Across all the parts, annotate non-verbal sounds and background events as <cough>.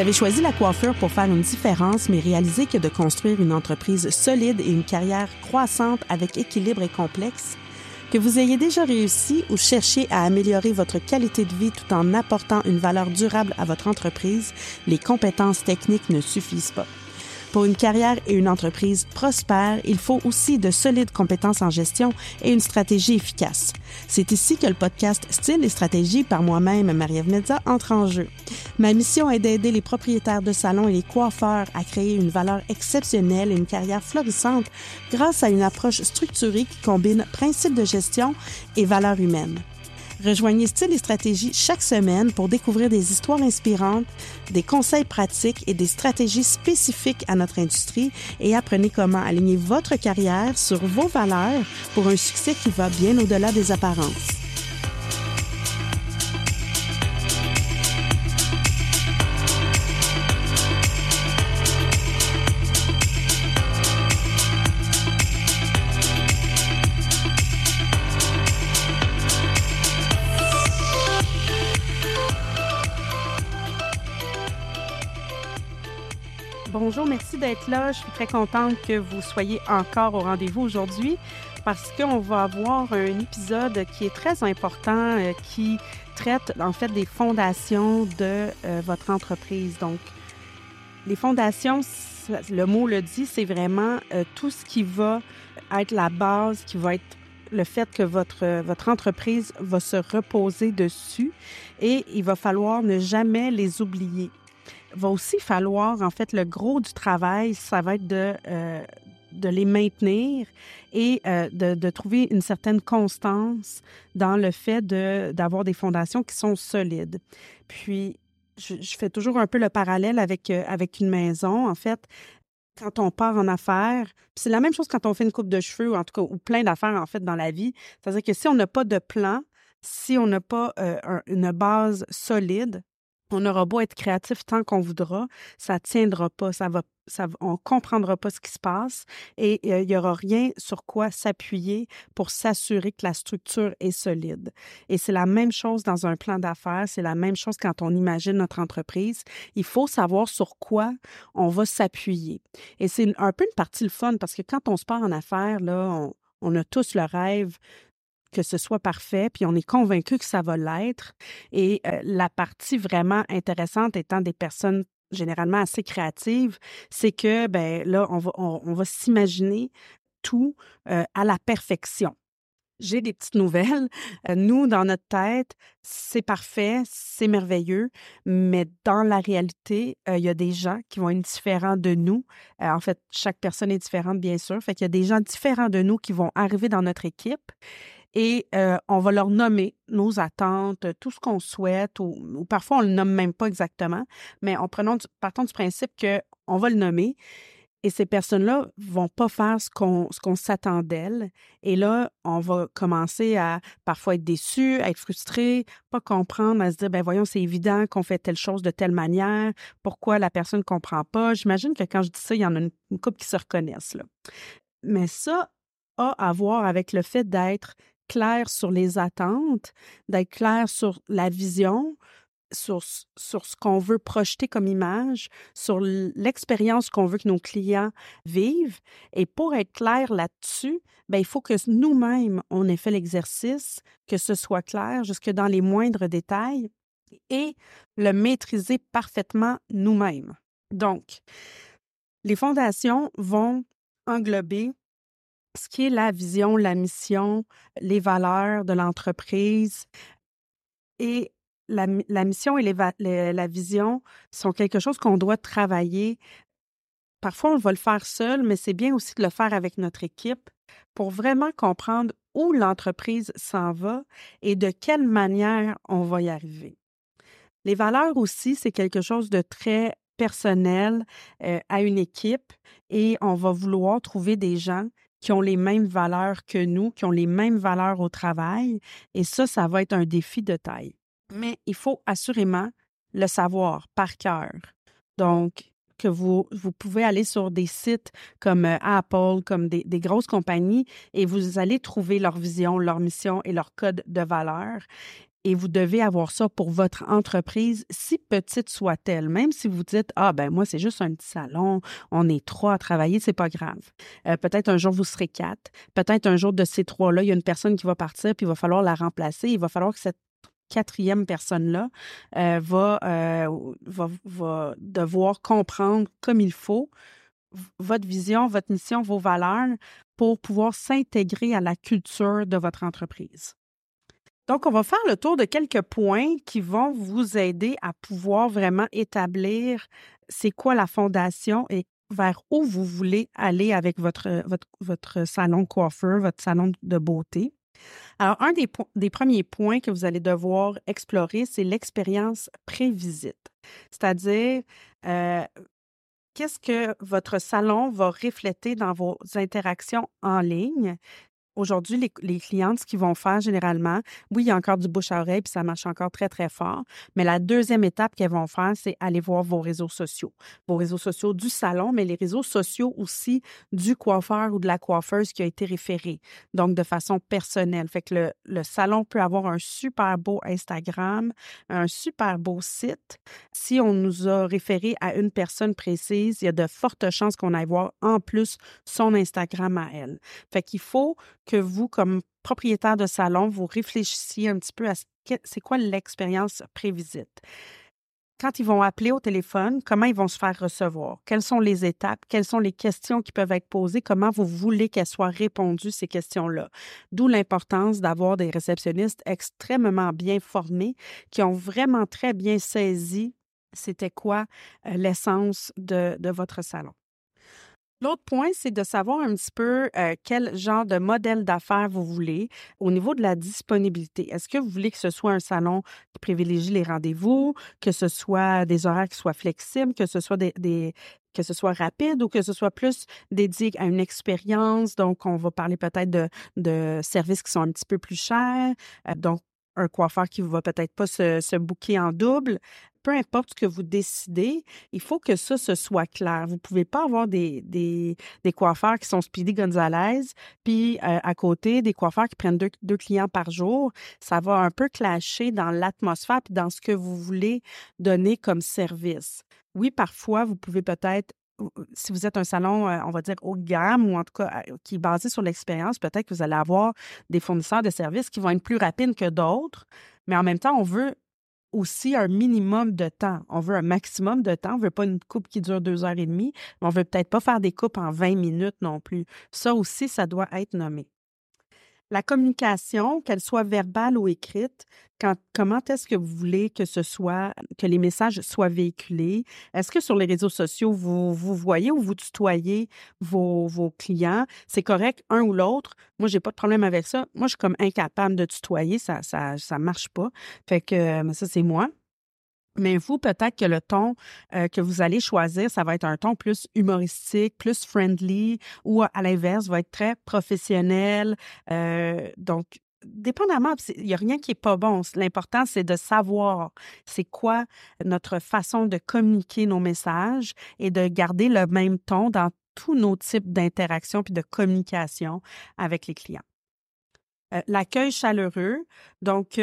Vous avez choisi la coiffure pour faire une différence, mais réalisez que de construire une entreprise solide et une carrière croissante avec équilibre et complexe, que vous ayez déjà réussi ou cherché à améliorer votre qualité de vie tout en apportant une valeur durable à votre entreprise, les compétences techniques ne suffisent pas. Pour une carrière et une entreprise prospère, il faut aussi de solides compétences en gestion et une stratégie efficace. C'est ici que le podcast Style et stratégie par moi-même, Marie-Ève Medza, entre en jeu. Ma mission est d'aider les propriétaires de salons et les coiffeurs à créer une valeur exceptionnelle et une carrière florissante grâce à une approche structurée qui combine principes de gestion et valeurs humaines. Rejoignez Style et Stratégie chaque semaine pour découvrir des histoires inspirantes, des conseils pratiques et des stratégies spécifiques à notre industrie et apprenez comment aligner votre carrière sur vos valeurs pour un succès qui va bien au-delà des apparences. Merci d'être là. Je suis très contente que vous soyez encore au rendez-vous aujourd'hui parce qu'on va avoir un épisode qui est très important, euh, qui traite en fait des fondations de euh, votre entreprise. Donc, les fondations, le mot le dit, c'est vraiment euh, tout ce qui va être la base, qui va être le fait que votre, votre entreprise va se reposer dessus et il va falloir ne jamais les oublier va aussi falloir, en fait, le gros du travail, ça va être de, euh, de les maintenir et euh, de, de, trouver une certaine constance dans le fait d'avoir des fondations qui sont solides. Puis, je, fais toujours un peu le parallèle avec, euh, avec une maison. En fait, quand on part en affaires, c'est la même chose quand on fait une coupe de cheveux, ou en tout cas, ou plein d'affaires, en fait, dans la vie. C'est-à-dire que si on n'a pas de plan, si on n'a pas une base solide, on aura beau être créatif tant qu'on voudra, ça tiendra pas, ça va, ça, on comprendra pas ce qui se passe et il n'y aura rien sur quoi s'appuyer pour s'assurer que la structure est solide. Et c'est la même chose dans un plan d'affaires, c'est la même chose quand on imagine notre entreprise. Il faut savoir sur quoi on va s'appuyer. Et c'est un peu une partie le fun parce que quand on se part en affaires, là, on, on a tous le rêve que ce soit parfait, puis on est convaincu que ça va l'être. Et euh, la partie vraiment intéressante étant des personnes généralement assez créatives, c'est que ben là, on va, on, va s'imaginer tout euh, à la perfection. J'ai des petites nouvelles. <laughs> Euh, nous, dans notre tête, c'est parfait, c'est merveilleux, mais dans la réalité, il y a des gens qui vont être différents de nous. en fait, chaque personne est différente, bien sûr. Fait qu'il y a des gens différents de nous qui vont arriver dans notre équipe et euh, on va leur nommer nos attentes, tout ce qu'on souhaite, ou, parfois on le nomme même pas exactement, mais en prenant partons du principe qu'on va le nommer. Et ces personnes-là vont pas faire ce qu'on qu'on s'attend d'elles. Et là, on va commencer à parfois être déçu, à être frustré, pas comprendre, à se dire ben voyons, c'est évident qu'on fait telle chose de telle manière. Pourquoi la personne ne comprend pas? J'imagine que quand je dis ça, il y en a une, une couple qui se reconnaissent là. Mais ça a à voir avec le fait d'être clair sur les attentes, d'être clair sur la vision, sur, sur ce qu'on veut projeter comme image, sur l'expérience qu'on veut que nos clients vivent. Et pour être clair là-dessus, ben, il faut que nous-mêmes, on ait fait l'exercice, que ce soit clair jusque dans les moindres détails et le maîtriser parfaitement nous-mêmes. Donc, les fondations vont englober ce qui est la vision, la mission, les valeurs de l'entreprise. Et la, mission et la vision sont quelque chose qu'on doit travailler. Parfois, on va le faire seul, mais c'est bien aussi de le faire avec notre équipe pour vraiment comprendre où l'entreprise s'en va et de quelle manière on va y arriver. Les valeurs aussi, c'est quelque chose de très personnel euh, à une équipe et on va vouloir trouver des gens qui ont les mêmes valeurs que nous, qui ont les mêmes valeurs au travail. Et ça, ça va être un défi de taille. Mais il faut assurément le savoir par cœur. Donc, que vous, vous pouvez aller sur des sites comme euh, Apple, comme des, des, grosses compagnies, et vous allez trouver leur vision, leur mission et leur code de valeur. Et vous devez avoir ça pour votre entreprise, si petite soit-elle. Même si vous dites ah ben moi c'est juste un petit salon, on est trois à travailler, c'est pas grave. Euh, peut-être un jour vous serez quatre, peut-être un jour de ces trois-là, il y a une personne qui va partir puis il va falloir la remplacer. Il va falloir que cette quatrième personne-là euh, euh, va, va devoir comprendre comme il faut votre vision, votre mission, vos valeurs pour pouvoir s'intégrer à la culture de votre entreprise. Donc, on va faire le tour de quelques points qui vont vous aider à pouvoir vraiment établir c'est quoi la fondation et vers où vous voulez aller avec votre, votre salon coiffeur, votre salon de beauté. Alors, un des, des premiers points que vous allez devoir explorer, c'est l'expérience pré-visite. C'est-à-dire, euh, qu'est-ce que votre salon va refléter dans vos interactions en ligne? Aujourd'hui, les, clientes, ce qu'ils vont faire généralement, oui, il y a encore du bouche à oreille, puis ça marche encore très, très fort. Mais la deuxième étape qu'elles vont faire, c'est aller voir vos réseaux sociaux. Vos réseaux sociaux du salon, mais les réseaux sociaux aussi du coiffeur ou de la coiffeuse qui a été référé. Donc, de façon personnelle. Fait que le, le salon peut avoir un super beau Instagram, un super beau site. Si on nous a référé à une personne précise, il y a de fortes chances qu'on aille voir en plus son Instagram à elle. Fait qu'il faut que vous, comme propriétaire de salon, vous réfléchissiez un petit peu à c'est quoi l'expérience pré-visite? Quand ils vont appeler au téléphone, comment ils vont se faire recevoir? Quelles sont les étapes? Quelles sont les questions qui peuvent être posées? Comment vous voulez qu'elles soient répondues, ces questions-là? D'où l'importance d'avoir des réceptionnistes extrêmement bien formés qui ont vraiment très bien saisi c'était quoi euh, l'essence de, de votre salon. L'autre point, c'est de savoir un petit peu euh, quel genre de modèle d'affaires vous voulez au niveau de la disponibilité. Est-ce que vous voulez que ce soit un salon qui privilégie les rendez-vous, que ce soit des horaires qui soient flexibles, que ce soit des, que ce soit rapide ou que ce soit plus dédié à une expérience? Donc, on va parler peut-être de, de services qui sont un petit peu plus chers. Euh, donc, un coiffeur qui ne va peut-être pas se, se bouquer en double. Peu importe ce que vous décidez, il faut que ça, se soit clair. Vous ne pouvez pas avoir des, coiffeurs qui sont Speedy Gonzalez, puis à côté, des coiffeurs qui prennent deux, clients par jour. Ça va un peu clasher dans l'atmosphère puis dans ce que vous voulez donner comme service. Oui, parfois, vous pouvez peut-être si vous êtes un salon, on va dire haut de gamme ou en tout cas qui est basé sur l'expérience, peut-être que vous allez avoir des fournisseurs de services qui vont être plus rapides que d'autres, mais en même temps, on veut aussi un minimum de temps. On veut un maximum de temps. On veut pas une coupe qui dure deux heures et demie, mais on veut peut-être pas faire des coupes en 20 minutes non plus. Ça aussi, ça doit être nommé. La communication, qu'elle soit verbale ou écrite, quand, comment est-ce que vous voulez que ce soit, que les messages soient véhiculés? Est-ce que sur les réseaux sociaux, vous, vous voyez ou vous tutoyez vos, vos clients? C'est correct, un ou l'autre. Moi, j'ai pas de problème avec ça. Moi, je suis comme incapable de tutoyer. Ça, ça, ça marche pas. Fait que, mais ça, c'est moi. Mais vous, peut-être que le ton euh, que vous allez choisir, ça va être un ton plus humoristique, plus friendly, ou à l'inverse, va être très professionnel. Euh, donc, dépendamment, il n'y a rien qui est pas bon. L'important, c'est de savoir c'est quoi notre façon de communiquer nos messages et de garder le même ton dans tous nos types d'interactions puis de communication avec les clients. Euh, l'accueil chaleureux. Donc,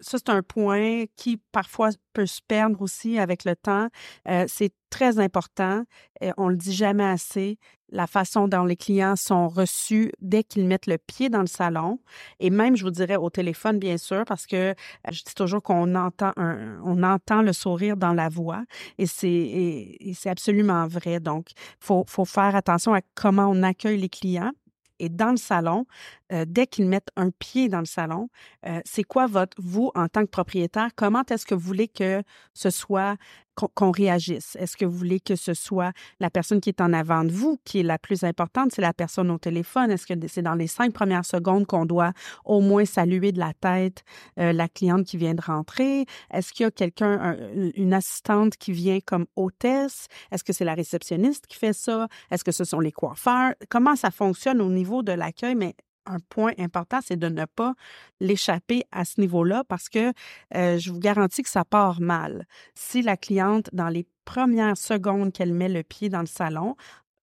ça, c'est un point qui parfois peut se perdre aussi avec le temps. Euh, c'est très important. On on le dit jamais assez. La façon dont les clients sont reçus dès qu'ils mettent le pied dans le salon, et même, je vous dirais, au téléphone, bien sûr, parce que euh, je dis toujours qu'on entend, on entend le sourire dans la voix, et c'est, c'est absolument vrai. Donc, il faut, faut faire attention à comment on accueille les clients dans le salon, euh, dès qu'ils mettent un pied dans le salon, euh, c'est quoi votre, vous, en tant que propriétaire, comment est-ce que vous voulez que ce soit, qu'on réagisse? Est-ce que vous voulez que ce soit la personne qui est en avant de vous qui est la plus importante? C'est la personne au téléphone? Est-ce que c'est dans les cinq premières secondes qu'on doit au moins saluer de la tête euh, la cliente qui vient de rentrer? Est-ce qu'il y a quelqu'un, une assistante qui vient comme hôtesse? Est-ce que c'est la réceptionniste qui fait ça? Est-ce que ce sont les coiffeurs? Comment ça fonctionne au niveau de l'accueil? Mais un point important, c'est de ne pas l'échapper à ce niveau-là parce que euh, je vous garantis que ça part mal. Si la cliente, dans les premières secondes qu'elle met le pied dans le salon,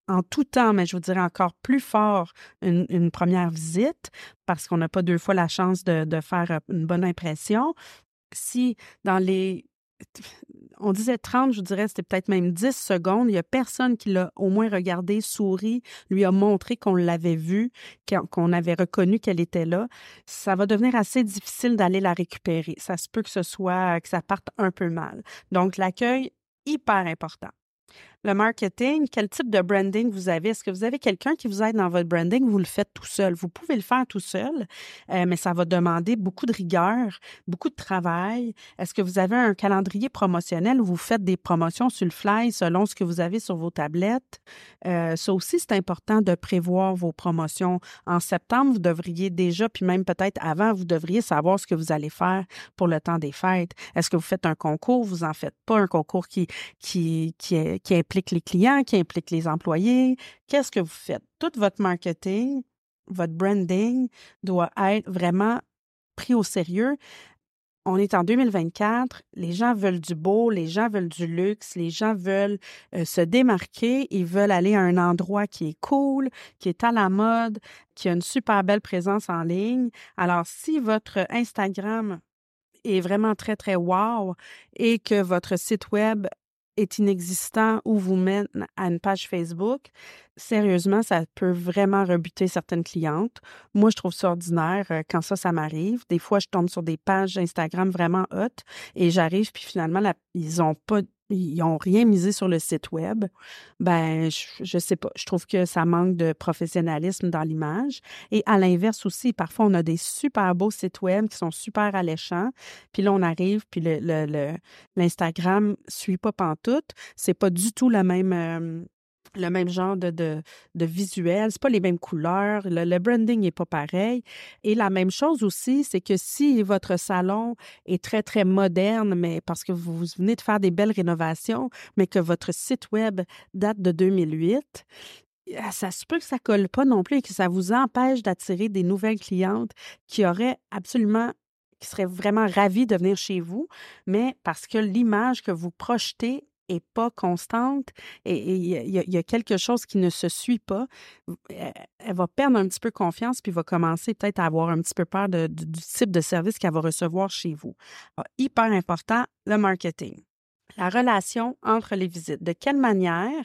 en tout temps, mais je vous dirais encore plus fort une, première visite parce qu'on n'a pas deux fois la chance de, de, faire une bonne impression. Si dans les on disait 30, je dirais, c'était peut-être même 10 secondes. Il n'y a personne qui l'a au moins regardé, souri, lui a montré qu'on l'avait vue, qu'on avait reconnu qu'elle était là. Ça va devenir assez difficile d'aller la récupérer. Ça se peut que ce soit, que ça parte un peu mal. Donc, l'accueil, hyper important le marketing, quel type de branding vous avez? Est-ce que vous avez quelqu'un qui vous aide dans votre branding? Vous le faites tout seul. Vous pouvez le faire tout seul, euh, mais ça va demander beaucoup de rigueur, beaucoup de travail. Est-ce que vous avez un calendrier promotionnel où vous faites des promotions sur le fly selon ce que vous avez sur vos tablettes? Euh, ça aussi, c'est important de prévoir vos promotions. En septembre, vous devriez déjà, puis même peut-être avant, vous devriez savoir ce que vous allez faire pour le temps des fêtes. Est-ce que vous faites un concours? Vous en faites pas un concours qui, qui, qui, est, qui implique les clients, qui implique les employés. Qu'est-ce que vous faites? Tout votre marketing, votre branding doit être vraiment pris au sérieux. On est en 2024, les gens veulent du beau, les gens veulent du luxe, les gens veulent euh, se démarquer, ils veulent aller à un endroit qui est cool, qui est à la mode, qui a une super belle présence en ligne. Alors, si votre Instagram est vraiment très, très wow et que votre site web est inexistant ou vous mène à une page Facebook, sérieusement, ça peut vraiment rebuter certaines clientes. Moi, je trouve ça ordinaire euh, quand ça, ça m'arrive. Des fois, je tombe sur des pages Instagram vraiment hautes et j'arrive, puis finalement, ils n'ont pas ils n'ont rien misé sur le site web, ben je, ne sais pas. Je trouve que ça manque de professionnalisme dans l'image. Et à l'inverse aussi, parfois on a des super beaux sites web qui sont super alléchants. Puis là on arrive, puis le l'Instagram le, suit pas pantoute. C'est pas du tout la même euh, le même genre de, de, de visuel, c'est pas les mêmes couleurs, le, branding n'est pas pareil. Et la même chose aussi, c'est que si votre salon est très, très moderne, mais parce que vous venez de faire des belles rénovations, mais que votre site web date de 2008, ah, ça se peut que ça colle pas non plus et que ça vous empêche d'attirer des nouvelles clientes qui auraient absolument qui seraient vraiment ravies de venir chez vous, mais parce que l'image que vous projetez est pas constante et il y, a quelque chose qui ne se suit pas, elle, va perdre un petit peu confiance puis va commencer peut-être à avoir un petit peu peur du type de service qu'elle va recevoir chez vous. hyper important, le marketing. La relation entre les visites. De quelle manière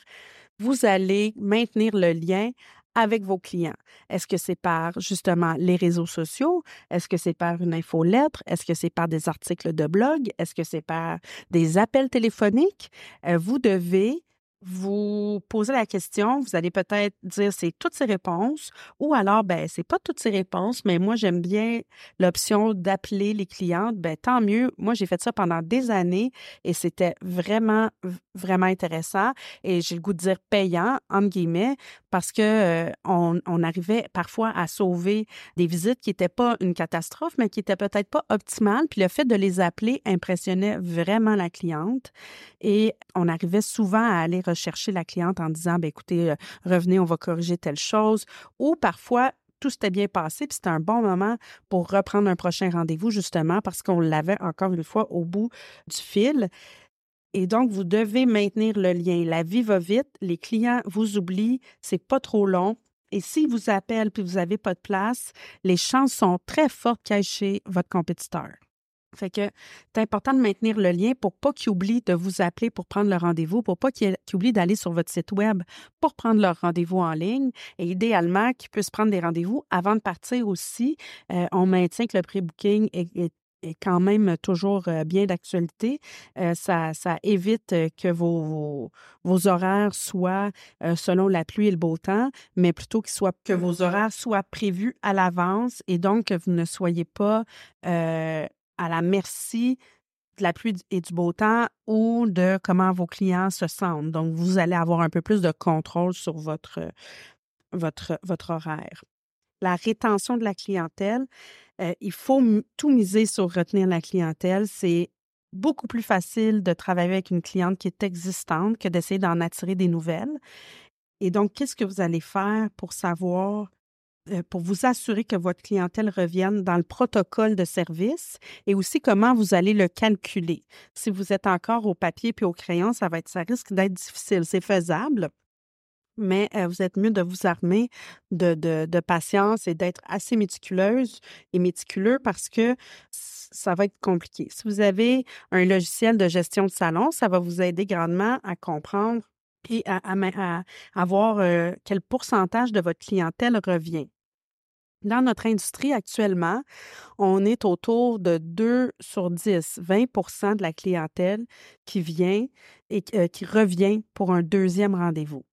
vous allez maintenir le lien avec vos clients? Est-ce que c'est par justement les réseaux sociaux? Est-ce que c'est par une infolettre? Est-ce que c'est par des articles de blog? Est-ce que c'est par des appels téléphoniques? Euh, vous devez vous posez la question, vous allez peut-être dire c'est toutes ces réponses ou alors ben c'est pas toutes ces réponses mais moi j'aime bien l'option d'appeler les clientes, ben tant mieux. Moi j'ai fait ça pendant des années et c'était vraiment vraiment intéressant et j'ai le goût de dire payant entre guillemets parce que euh, on, arrivait parfois à sauver des visites qui n'étaient pas une catastrophe mais qui étaient peut-être pas optimales puis le fait de les appeler impressionnait vraiment la cliente et on arrivait souvent à aller rechercher la cliente en disant, ben écoutez, euh, revenez, on va corriger telle chose. Ou parfois, tout s'était bien passé, puis c'était un bon moment pour reprendre un prochain rendez-vous, justement, parce qu'on l'avait encore une fois au bout du fil. Et donc, vous devez maintenir le lien. La vie va vite, les clients vous oublient, c'est pas trop long. Et s'ils vous appellent puis vous n'avez pas de place, les chances sont très fortes qu'il chez votre compétiteur. Fait que c'est important de maintenir le lien pour pas qu'ils oublient de vous appeler pour prendre le rendez-vous, pour pas qu'ils oublient d'aller sur votre site web pour prendre leur rendez-vous en ligne et idéalement qu'ils puissent prendre des rendez-vous avant de partir aussi. Euh, on maintient que le pré-booking est, quand même toujours euh, bien d'actualité. Euh, ça, ça, évite que vos, vos, horaires soient selon la pluie et le beau temps, mais plutôt que vos horaires soient prévus à l'avance et donc que vous ne soyez pas à la merci de la pluie et du beau temps ou de comment vos clients se sentent. Donc, vous allez avoir un peu plus de contrôle sur votre, votre, votre horaire. La rétention de la clientèle, euh, il faut tout miser sur retenir la clientèle. C'est beaucoup plus facile de travailler avec une cliente qui est existante que d'essayer d'en attirer des nouvelles. Et donc, qu'est-ce que vous allez faire pour savoir euh, pour vous assurer que votre clientèle revienne dans le protocole de service et aussi comment vous allez le calculer. Si vous êtes encore au papier puis au crayon, ça va être, ça risque d'être difficile. C'est faisable, mais vous êtes mieux de vous armer de, de, patience et d'être assez méticuleuse et méticuleux parce que ça va être compliqué. Si vous avez un logiciel de gestion de salon, ça va vous aider grandement à comprendre et à, à, voir quel pourcentage de votre clientèle revient. Dans notre industrie actuellement, on est autour de 2 sur 10, 20% de la clientèle qui vient et qui revient pour un deuxième rendez-vous.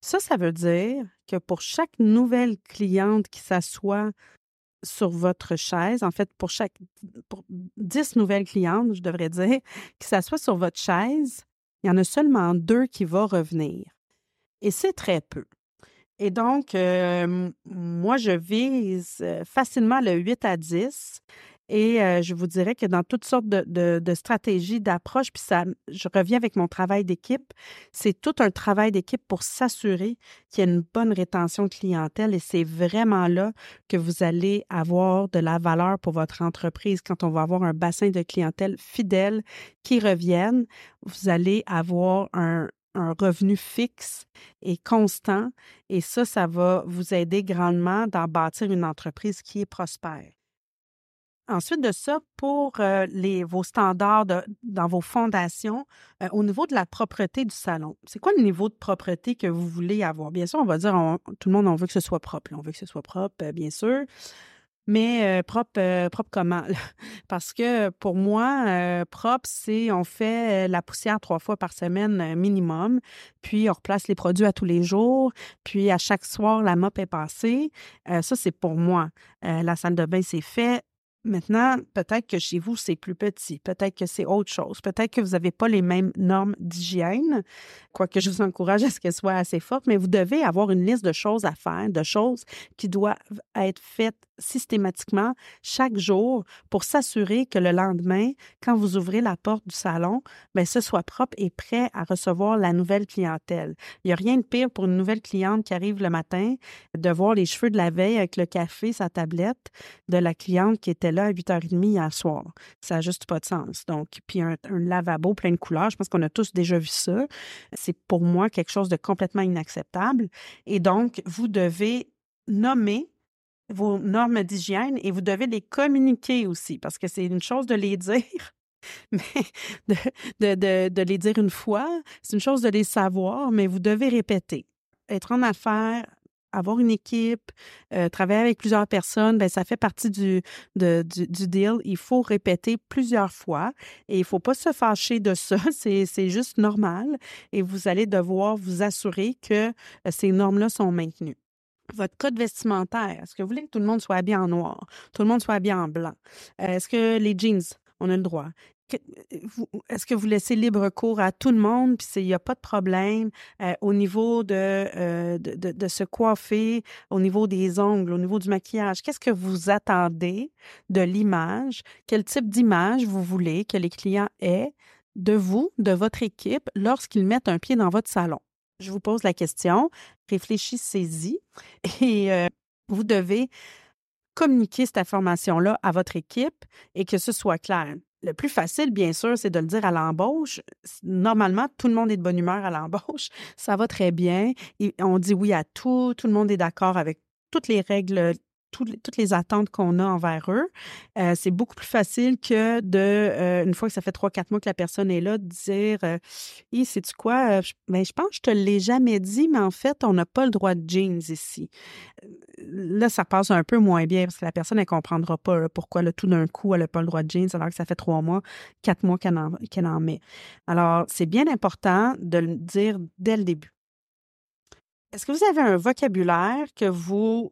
Ça, ça veut dire que pour chaque nouvelle cliente qui s'assoit sur votre chaise, en fait, pour chaque pour 10 nouvelles clientes, je devrais dire, <laughs> qui s'assoient sur votre chaise, il y en a seulement deux qui vont revenir. Et c'est très peu. Et donc, moi, je vise facilement le 8 à 10. Et je vous dirais que dans toutes sortes de, stratégies, d'approches, puis ça, je reviens avec mon travail d'équipe, c'est tout un travail d'équipe pour s'assurer qu'il y a une bonne rétention de clientèle et c'est vraiment là que vous allez avoir de la valeur pour votre entreprise. Quand on va avoir un bassin de clientèle fidèle qui reviennent, vous allez avoir un, un revenu fixe et constant. Et ça, ça va vous aider grandement dans bâtir une entreprise qui est prospère. Ensuite de ça, pour euh, vos standards dans vos fondations, euh, au niveau de la propreté du salon, c'est quoi le niveau de propreté que vous voulez avoir? Bien sûr, on va dire, tout le monde, on veut que ce soit propre. on veut que ce soit propre, euh, bien sûr. Mais propre, propre comment? <laughs> Parce que pour moi, propre, c'est on fait la poussière trois fois par semaine minimum, puis on replace les produits à tous les jours, puis à chaque soir, la mop est passée. ça, c'est pour moi. la salle de bain, c'est fait Maintenant, peut-être que chez vous, c'est plus petit, peut-être que c'est autre chose, peut-être que vous n'avez pas les mêmes normes d'hygiène, quoique je vous encourage à ce qu'elles soient assez fortes, mais vous devez avoir une liste de choses à faire, de choses qui doivent être faites systématiquement chaque jour pour s'assurer que le lendemain, quand vous ouvrez la porte du salon, bien, ce soit propre et prêt à recevoir la nouvelle clientèle. Il n'y a rien de pire pour une nouvelle cliente qui arrive le matin de voir les cheveux de la veille avec le café, sa tablette de la cliente qui était là à 8h30 hier soir. Ça n'a juste pas de sens. Donc, puis un, lavabo plein de couleurs, je pense qu'on a tous déjà vu ça. C'est pour moi quelque chose de complètement inacceptable. Et donc, vous devez nommer vos normes d'hygiène et vous devez les communiquer aussi, parce que c'est une chose de les <laughs> dire, mais de, de, de, les dire une fois, c'est une chose de les savoir, mais vous devez répéter. Être en affaires, avoir une équipe, euh, travailler avec plusieurs personnes, ben ça fait partie du, du, deal. Il faut répéter plusieurs fois et il ne faut pas se fâcher de ça. <laughs> C'est juste normal et vous allez devoir vous assurer que euh, ces normes-là sont maintenues votre code vestimentaire. Est-ce que vous voulez que tout le monde soit habillé en noir, tout le monde soit habillé en blanc? Euh, est-ce que les jeans, on a le droit? Euh, est-ce que vous laissez libre cours à tout le monde, puis il n'y a pas de problème euh, au niveau de, de, de, se coiffer, au niveau des ongles, au niveau du maquillage? Qu'est-ce que vous attendez de l'image? Quel type d'image vous voulez que les clients aient de vous, de votre équipe, lorsqu'ils mettent un pied dans votre salon? Je vous pose la question, réfléchissez-y <laughs> et euh, vous devez communiquer cette information-là à votre équipe et que ce soit clair. Le plus facile, bien sûr, c'est de le dire à l'embauche. Normalement, tout le monde est de bonne humeur à l'embauche. <laughs> Ça va très bien. On dit oui à tout. Tout le monde est d'accord avec toutes les règles toutes les attentes qu'on a envers eux. Euh, c'est beaucoup plus facile que de, euh, une fois que ça fait trois, quatre mois que la personne est là, de dire euh, c'est-tu quoi? Je, ben, je pense que je te l'ai jamais dit, mais en fait, on n'a pas le droit de jeans ici. Là, ça passe un peu moins bien parce que la personne, elle ne comprendra pas pourquoi tout d'un coup, elle n'a pas le droit de jeans alors que ça fait trois mois, quatre mois qu'elle en, qu'elle en met. Alors, c'est bien important de le dire dès le début. Est-ce que vous avez un vocabulaire que vous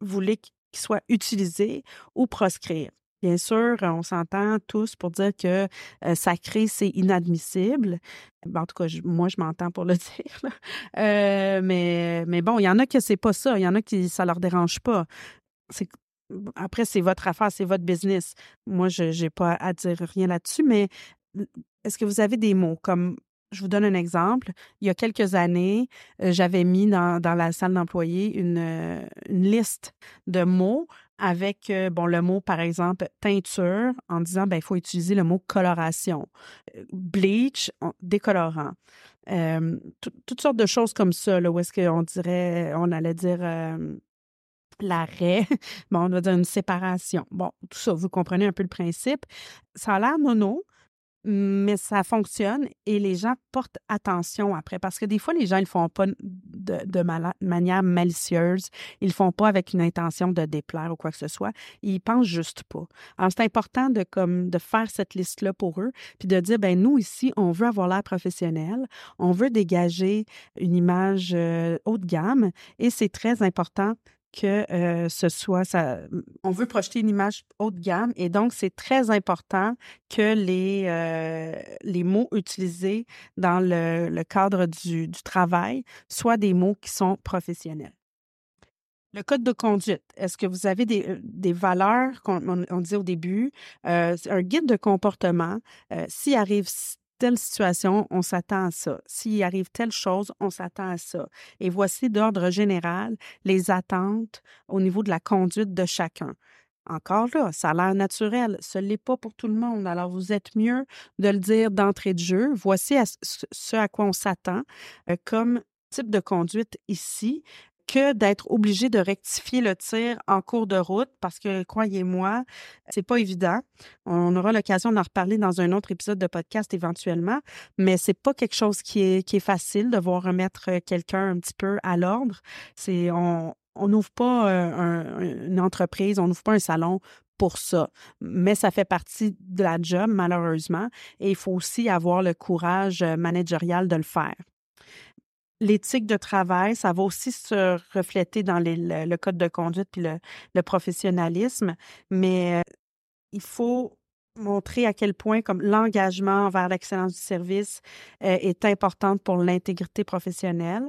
voulez soit utilisé ou proscrire. Bien sûr, on s'entend tous pour dire que sacré, c'est inadmissible. en tout cas, moi, je m'entends pour le <laughs> dire. Mais, mais bon, il y en a que c'est pas ça. Il y en a qui ça leur dérange pas. Après, c'est votre affaire, c'est votre business. Moi, je n'ai pas à dire rien là-dessus, mais est-ce que vous avez des mots comme je vous donne un exemple. Il y a quelques années, euh, j'avais mis dans, la salle d'employés une, euh, une, liste de mots avec euh, bon le mot par exemple teinture en disant ben il faut utiliser le mot coloration, bleach, décolorant. Toutes sortes de choses comme ça là où est-ce qu'on dirait on allait dire l'arrêt, <laughs> bon, on va dire une séparation. Bon, tout ça, vous comprenez un peu le principe. Ça a l'air mono, mais ça fonctionne et les gens portent attention après. Parce que des fois, les gens, ils ne font pas de, de manière malicieuse, ils ne font pas avec une intention de déplaire ou quoi que ce soit, ils pensent juste pas. Alors, c'est important de, comme, de faire cette liste-là pour eux, puis de dire, ben nous, ici, on veut avoir l'air professionnel, on veut dégager une image euh, haut de gamme et c'est très important que euh, ce soit. On veut projeter une image haut de gamme et donc c'est très important que les, euh, mots utilisés dans le, cadre du, travail soient des mots qui sont professionnels. Le code de conduite, est-ce que vous avez des, euh, valeurs qu'on on, dit au début? un guide de comportement, s'il arrive telle situation, on s'attend à ça. S'il arrive telle chose, on s'attend à ça. Et voici d'ordre général les attentes au niveau de la conduite de chacun. Encore là, ça a l'air naturel. Ce n'est pas pour tout le monde. Alors, vous êtes mieux de le dire d'entrée de jeu. Voici ce à quoi on s'attend euh, comme type de conduite ici que d'être obligé de rectifier le tir en cours de route parce que croyez-moi, c'est pas évident. On aura l'occasion d'en reparler dans un autre épisode de podcast éventuellement, mais c'est pas quelque chose qui est, facile de voir remettre quelqu'un un petit peu à l'ordre. C'est on on n'ouvre pas euh, une entreprise, on n'ouvre pas un salon pour ça. Mais ça fait partie de la job, malheureusement, et il faut aussi avoir le courage euh, managérial de le faire l'éthique de travail, ça va aussi se refléter dans le, code de conduite puis le, professionnalisme, mais euh, il faut montrer à quel point comme l'engagement envers l'excellence du service euh, est important pour l'intégrité professionnelle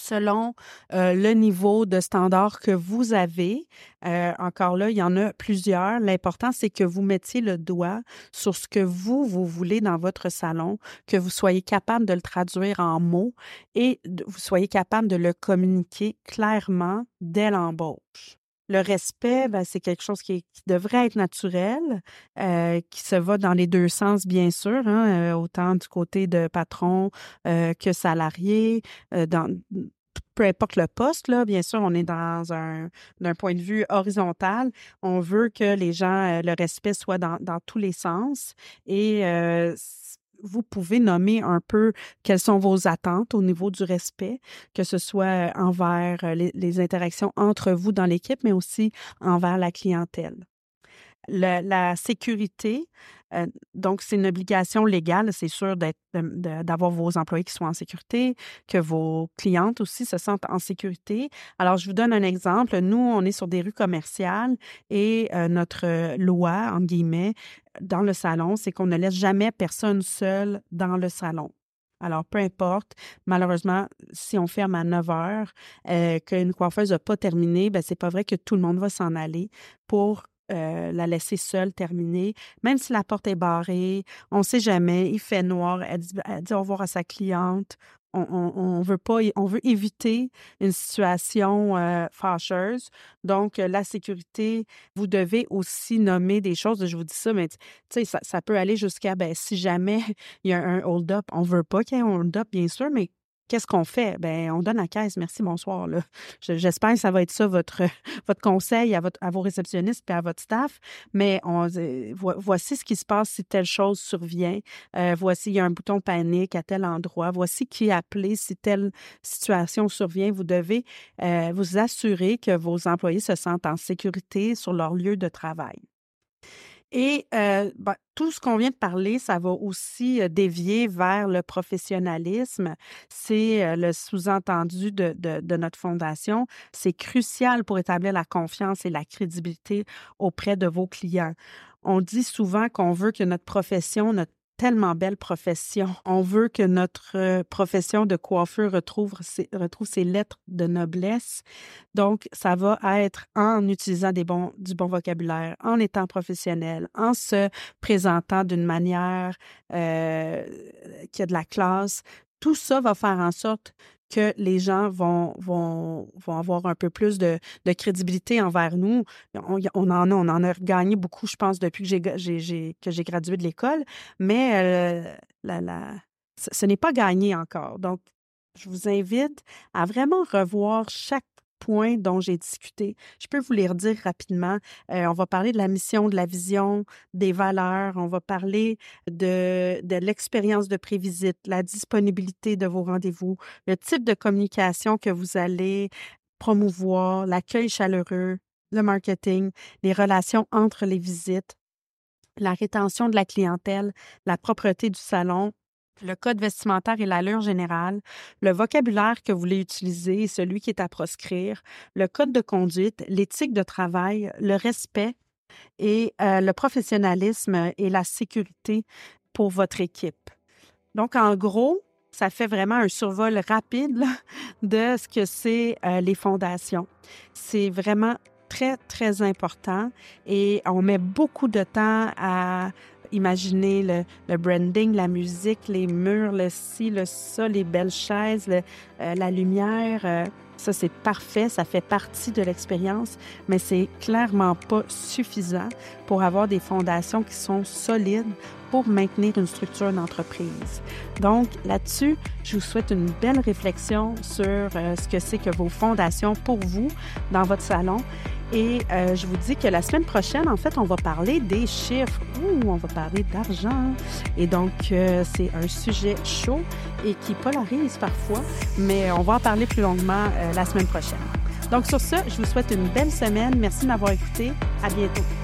selon euh, le niveau de standard que vous avez. Euh, encore là, il y en a plusieurs. L'important, c'est que vous mettiez le doigt sur ce que vous, vous voulez dans votre salon, que vous soyez capable de le traduire en mots et vous soyez capable de le communiquer clairement dès l'embauche. Le respect, ben, c'est quelque chose qui, devrait être naturel, euh, qui se va dans les deux sens, bien sûr, hein, autant du côté de patron que salarié, dans, peu importe le poste, là, bien sûr, on est dans un d'un point de vue horizontal. On veut que les gens, le respect soit dans, dans tous les sens. Et vous pouvez nommer un peu quelles sont vos attentes au niveau du respect, que ce soit envers les, interactions entre vous dans l'équipe, mais aussi envers la clientèle. la sécurité, euh, donc, c'est une obligation légale, c'est sûr, d'avoir vos employés qui soient en sécurité, que vos clientes aussi se sentent en sécurité. Alors, je vous donne un exemple. Nous, on est sur des rues commerciales et euh, notre loi, en guillemets, dans le salon, c'est qu'on ne laisse jamais personne seul dans le salon. Alors, peu importe, malheureusement, si on ferme à 9 heures, euh, qu'une coiffeuse n'a pas terminé, ben, c'est pas vrai que tout le monde va s'en aller pour euh, la laisser seule terminer, même si la porte est barrée, on ne sait jamais, il fait noir, elle dit, au revoir à sa cliente. On, veut pas, on veut éviter une situation euh, fâcheuse. Donc, euh, la sécurité, vous devez aussi nommer des choses. Je vous dis ça, mais ça, ça peut aller jusqu'à, ben, si jamais <laughs> il y a un hold-up, on veut pas qu'il y ait un hold-up, bien sûr, mais Qu'est-ce qu'on fait? Ben, on donne la caisse. Merci, bonsoir. J'espère que ça va être ça votre, <laughs> votre conseil à, votre, à vos réceptionnistes et à votre staff. Mais on, euh, voici ce qui se passe si telle chose survient. Euh, voici, il y a un bouton panique à tel endroit. Voici qui appeler si telle situation survient. Vous devez euh, vous assurer que vos employés se sentent en sécurité sur leur lieu de travail. Et euh, ben, tout ce qu'on vient de parler, ça va aussi euh, dévier vers le professionnalisme. C'est euh, le sous-entendu de, de, de, notre fondation. C'est crucial pour établir la confiance et la crédibilité auprès de vos clients. On dit souvent qu'on veut que notre profession, notre tellement belle profession. On veut que notre euh, profession de coiffeur retrouve ses, retrouve ses lettres de noblesse. Donc, ça va être en utilisant des bons, du bon vocabulaire, en étant professionnel, en se présentant d'une manière euh, qui a de la classe. Tout ça va faire en sorte que les gens vont, avoir un peu plus de, crédibilité envers nous. On, en a, on en gagné beaucoup, je pense, depuis que j'ai, gradué de l'école, mais euh, la, ce n'est pas gagné encore. Donc, je vous invite à vraiment revoir chaque points dont j'ai discuté. Je peux vous les redire rapidement. Euh, on va parler de la mission, de la vision, des valeurs. On va parler de, de l'expérience de prévisite, la disponibilité de vos rendez-vous, le type de communication que vous allez promouvoir, l'accueil chaleureux, le marketing, les relations entre les visites, la rétention de la clientèle, la propreté du salon, le code vestimentaire et l'allure générale, le vocabulaire que vous voulez utiliser et celui qui est à proscrire, le code de conduite, l'éthique de travail, le respect et euh, le professionnalisme et la sécurité pour votre équipe. Donc, en gros, ça fait vraiment un survol rapide <laughs> de ce que c'est euh, les fondations. C'est vraiment très, très important et on met beaucoup de temps à Imaginez le, branding, la musique, les murs, le ci, le ça, les belles chaises, euh, la lumière. Euh, ça, c'est parfait, ça fait partie de l'expérience, mais c'est clairement pas suffisant pour avoir des fondations qui sont solides pour maintenir une structure d'entreprise. Donc, là-dessus, je vous souhaite une belle réflexion sur euh, ce que c'est que vos fondations pour vous dans votre salon et euh, je vous dis que la semaine prochaine, en fait, on va parler des chiffres. Ouh, on va parler d'argent. Et donc, euh, c'est un sujet chaud et qui polarise parfois, mais on va en parler plus longuement la semaine prochaine. Donc, sur ce, je vous souhaite une belle semaine. Merci de m'avoir écouté. À bientôt.